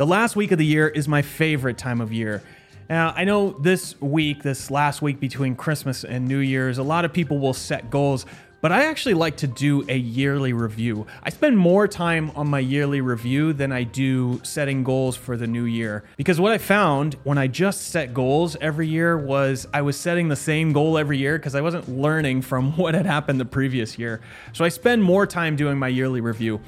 The last week of the year is my favorite time of year. Now, I know this week, this last week between Christmas and New Year's, a lot of people will set goals, but I actually like to do a yearly review. I spend more time on my yearly review than I do setting goals for the new year. Because what I found when I just set goals every year was I was setting the same goal every year because I wasn't learning from what had happened the previous year. So I spend more time doing my yearly review.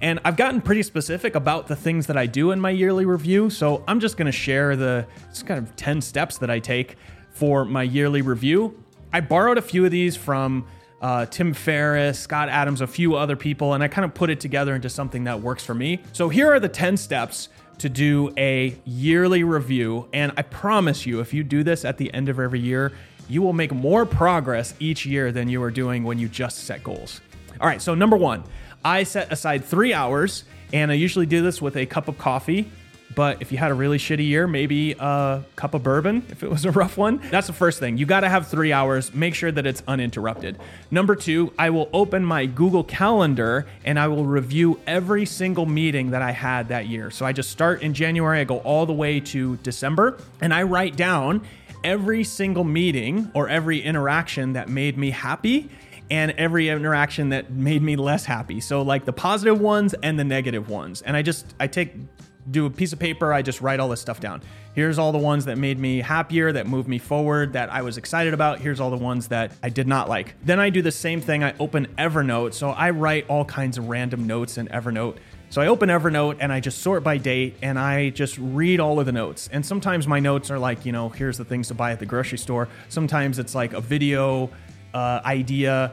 And I've gotten pretty specific about the things that I do in my yearly review. So I'm just going to share the it's kind of 10 steps that I take for my yearly review. I borrowed a few of these from uh, Tim Ferriss, Scott Adams, a few other people, and I kind of put it together into something that works for me. So here are the 10 steps to do a yearly review. And I promise you, if you do this at the end of every year, you will make more progress each year than you are doing when you just set goals. All right, so number one, I set aside three hours, and I usually do this with a cup of coffee. But if you had a really shitty year, maybe a cup of bourbon if it was a rough one. That's the first thing. You got to have three hours. Make sure that it's uninterrupted. Number two, I will open my Google Calendar and I will review every single meeting that I had that year. So I just start in January, I go all the way to December, and I write down every single meeting or every interaction that made me happy and every interaction that made me less happy. So like the positive ones and the negative ones. And I just I take do a piece of paper, I just write all this stuff down. Here's all the ones that made me happier, that moved me forward, that I was excited about. Here's all the ones that I did not like. Then I do the same thing. I open Evernote. So I write all kinds of random notes in Evernote. So I open Evernote and I just sort by date and I just read all of the notes. And sometimes my notes are like, you know, here's the things to buy at the grocery store. Sometimes it's like a video uh, idea,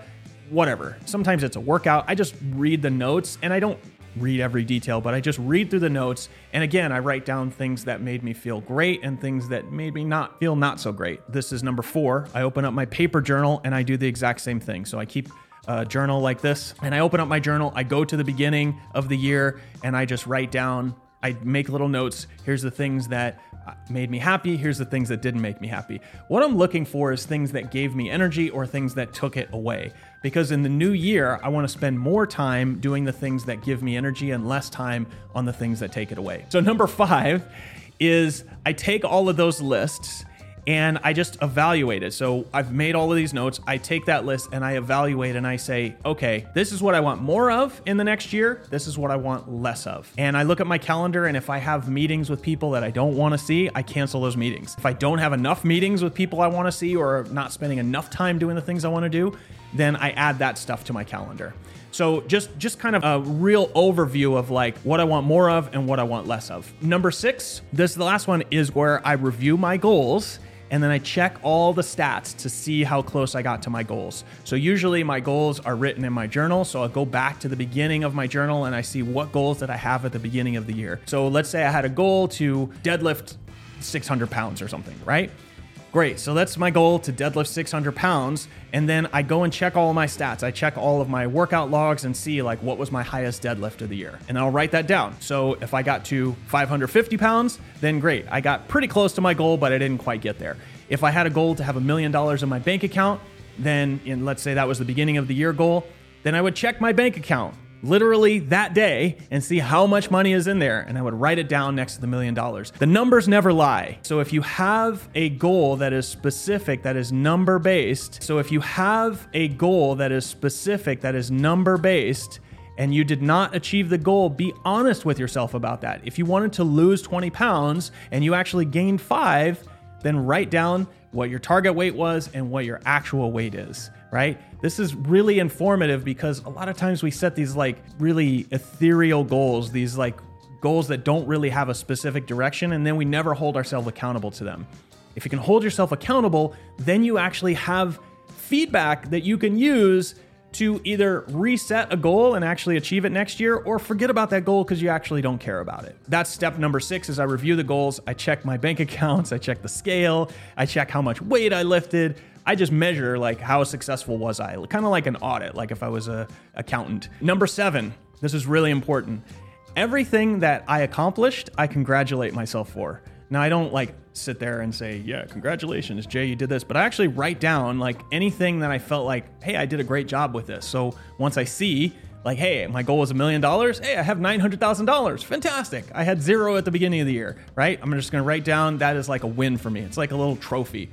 whatever. Sometimes it's a workout. I just read the notes and I don't read every detail, but I just read through the notes. And again, I write down things that made me feel great and things that made me not feel not so great. This is number four. I open up my paper journal and I do the exact same thing. So I keep a journal like this and I open up my journal. I go to the beginning of the year and I just write down I make little notes. Here's the things that uh, made me happy. Here's the things that didn't make me happy. What I'm looking for is things that gave me energy or things that took it away. Because in the new year, I want to spend more time doing the things that give me energy and less time on the things that take it away. So, number five is I take all of those lists and I just evaluate it. So I've made all of these notes. I take that list and I evaluate and I say, okay, this is what I want more of in the next year. This is what I want less of. And I look at my calendar and if I have meetings with people that I don't want to see, I cancel those meetings. If I don't have enough meetings with people I want to see or not spending enough time doing the things I want to do, then I add that stuff to my calendar. So just just kind of a real overview of like what I want more of and what I want less of. Number 6, this the last one is where I review my goals and then I check all the stats to see how close I got to my goals. So usually my goals are written in my journal. So I'll go back to the beginning of my journal and I see what goals that I have at the beginning of the year. So let's say I had a goal to deadlift 600 pounds or something, right? Great. So that's my goal to deadlift 600 pounds. And then I go and check all my stats. I check all of my workout logs and see like what was my highest deadlift of the year. And I'll write that down. So if I got to 550 pounds, then great. I got pretty close to my goal, but I didn't quite get there. If I had a goal to have a million dollars in my bank account, then in, let's say that was the beginning of the year goal, then I would check my bank account literally that day and see how much money is in there and I would write it down next to the million dollars. The numbers never lie. So if you have a goal that is specific, that is number based, so if you have a goal that is specific, that is number based, and you did not achieve the goal, be honest with yourself about that. If you wanted to lose 20 pounds and you actually gained five, then write down what your target weight was and what your actual weight is, right? This is really informative because a lot of times we set these like really ethereal goals, these like goals that don't really have a specific direction, and then we never hold ourselves accountable to them. If you can hold yourself accountable, then you actually have feedback that you can use to either reset a goal and actually achieve it next year or forget about that goal because you actually don't care about it. That's step number 6 is I review the goals, I check my bank accounts, I check the scale, I check how much weight I lifted. I just measure like how successful was I, kind of like an audit, like if I was a accountant. Number 7, this is really important. Everything that I accomplished, I congratulate myself for. Now, I don't like sit there and say, yeah, congratulations, Jay, you did this. But I actually write down like anything that I felt like, hey, I did a great job with this. So once I see Like, hey, my goal was a million dollars. Hey, I have $900,000. Fantastic. I had zero at the beginning of the year, right? I'm just to write down that is like a win for me. It's like a little trophy.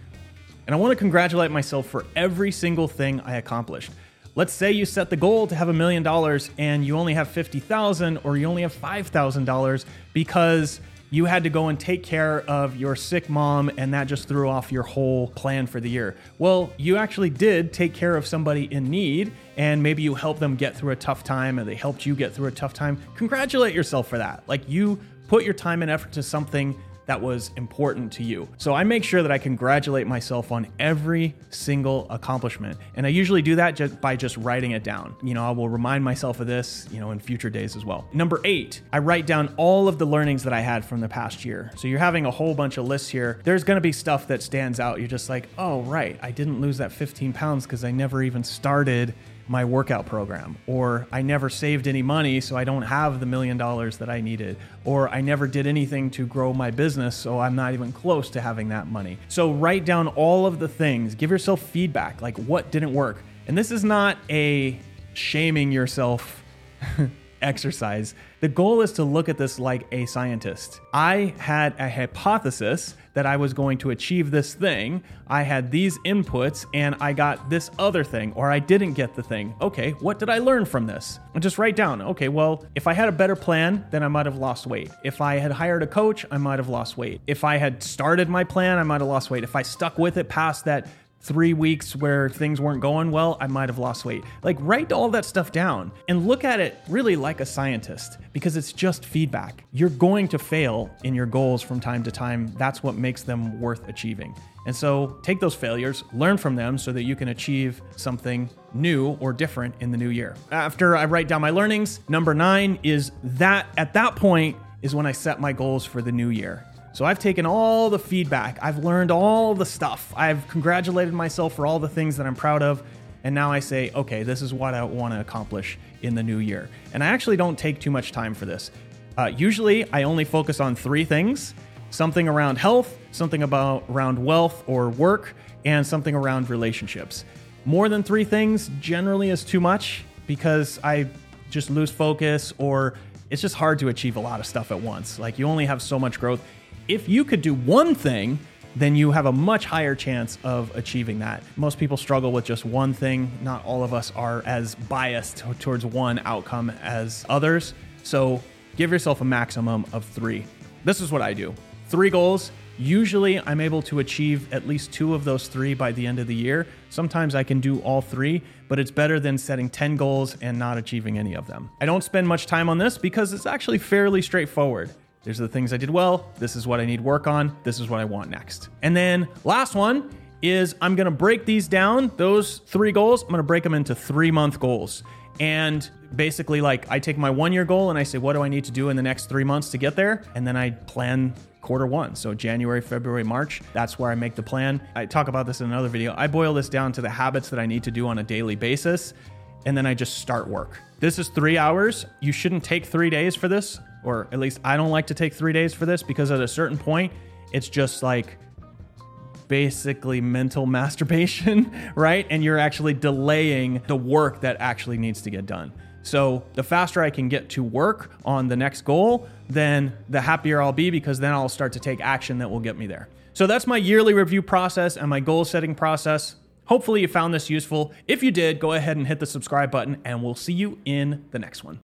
And I want to congratulate myself for every single thing I accomplished. Let's say you set the goal to have a million dollars and you only have 50,000 or you only have $5,000 because you had to go and take care of your sick mom and that just threw off your whole plan for the year. Well, you actually did take care of somebody in need and maybe you helped them get through a tough time and they helped you get through a tough time. Congratulate yourself for that. Like you put your time and effort to something that was important to you. So I make sure that I congratulate myself on every single accomplishment. And I usually do that just by just writing it down. You know, I will remind myself of this, you know, in future days as well. Number eight, I write down all of the learnings that I had from the past year. So you're having a whole bunch of lists here. There's to be stuff that stands out. You're just like, oh, right, I didn't lose that 15 pounds because I never even started my workout program, or I never saved any money, so I don't have the million dollars that I needed, or I never did anything to grow my business, so I'm not even close to having that money. So write down all of the things, give yourself feedback, like what didn't work. And this is not a shaming yourself exercise. The goal is to look at this like a scientist. I had a hypothesis that I was going to achieve this thing. I had these inputs and I got this other thing, or I didn't get the thing. Okay, what did I learn from this? And just write down, okay, well, if I had a better plan, then I might have lost weight. If I had hired a coach, I might have lost weight. If I had started my plan, I might have lost weight. If I stuck with it past that three weeks where things weren't going well, I might have lost weight. Like, write all that stuff down and look at it really like a scientist because it's just feedback. You're going to fail in your goals from time to time. That's what makes them worth achieving. And so take those failures, learn from them so that you can achieve something new or different in the new year. After I write down my learnings, number nine is that at that point is when I set my goals for the new year. So I've taken all the feedback, I've learned all the stuff, I've congratulated myself for all the things that I'm proud of, and now I say, okay, this is what I want to accomplish in the new year. And I actually don't take too much time for this. Uh, usually, I only focus on three things something around health, something about around wealth or work, and something around relationships. More than three things generally is too much because I just lose focus or it's just hard to achieve a lot of stuff at once. Like you only have so much growth if you could do one thing, then you have a much higher chance of achieving that. Most people struggle with just one thing. Not all of us are as biased towards one outcome as others. So give yourself a maximum of three. This is what I do three goals. Usually, I'm able to achieve at least two of those three by the end of the year. Sometimes I can do all three, but it's better than setting 10 goals and not achieving any of them. I don't spend much time on this because it's actually fairly straightforward. There's the things I did well. This is what I need work on. This is what I want next. And then last one is I'm going to break these down. Those three goals, I'm going to break them into three month goals. And basically, like, I take my one year goal and I say, what do I need to do in the next three months to get there? And then I plan quarter one. So January, February, March, that's where I make the plan. I talk about this in another video. I boil this down to the habits that I need to do on a daily basis. And then I just start work. This is three hours. You shouldn't take three days for this or at least I don't like to take three days for this because at a certain point, it's just like basically mental masturbation, right? And you're actually delaying the work that actually needs to get done. So the faster I can get to work on the next goal, then the happier I'll be because then I'll start to take action that will get me there. So that's my yearly review process and my goal setting process. Hopefully, you found this useful. If you did, go ahead and hit the subscribe button, and we'll see you in the next one.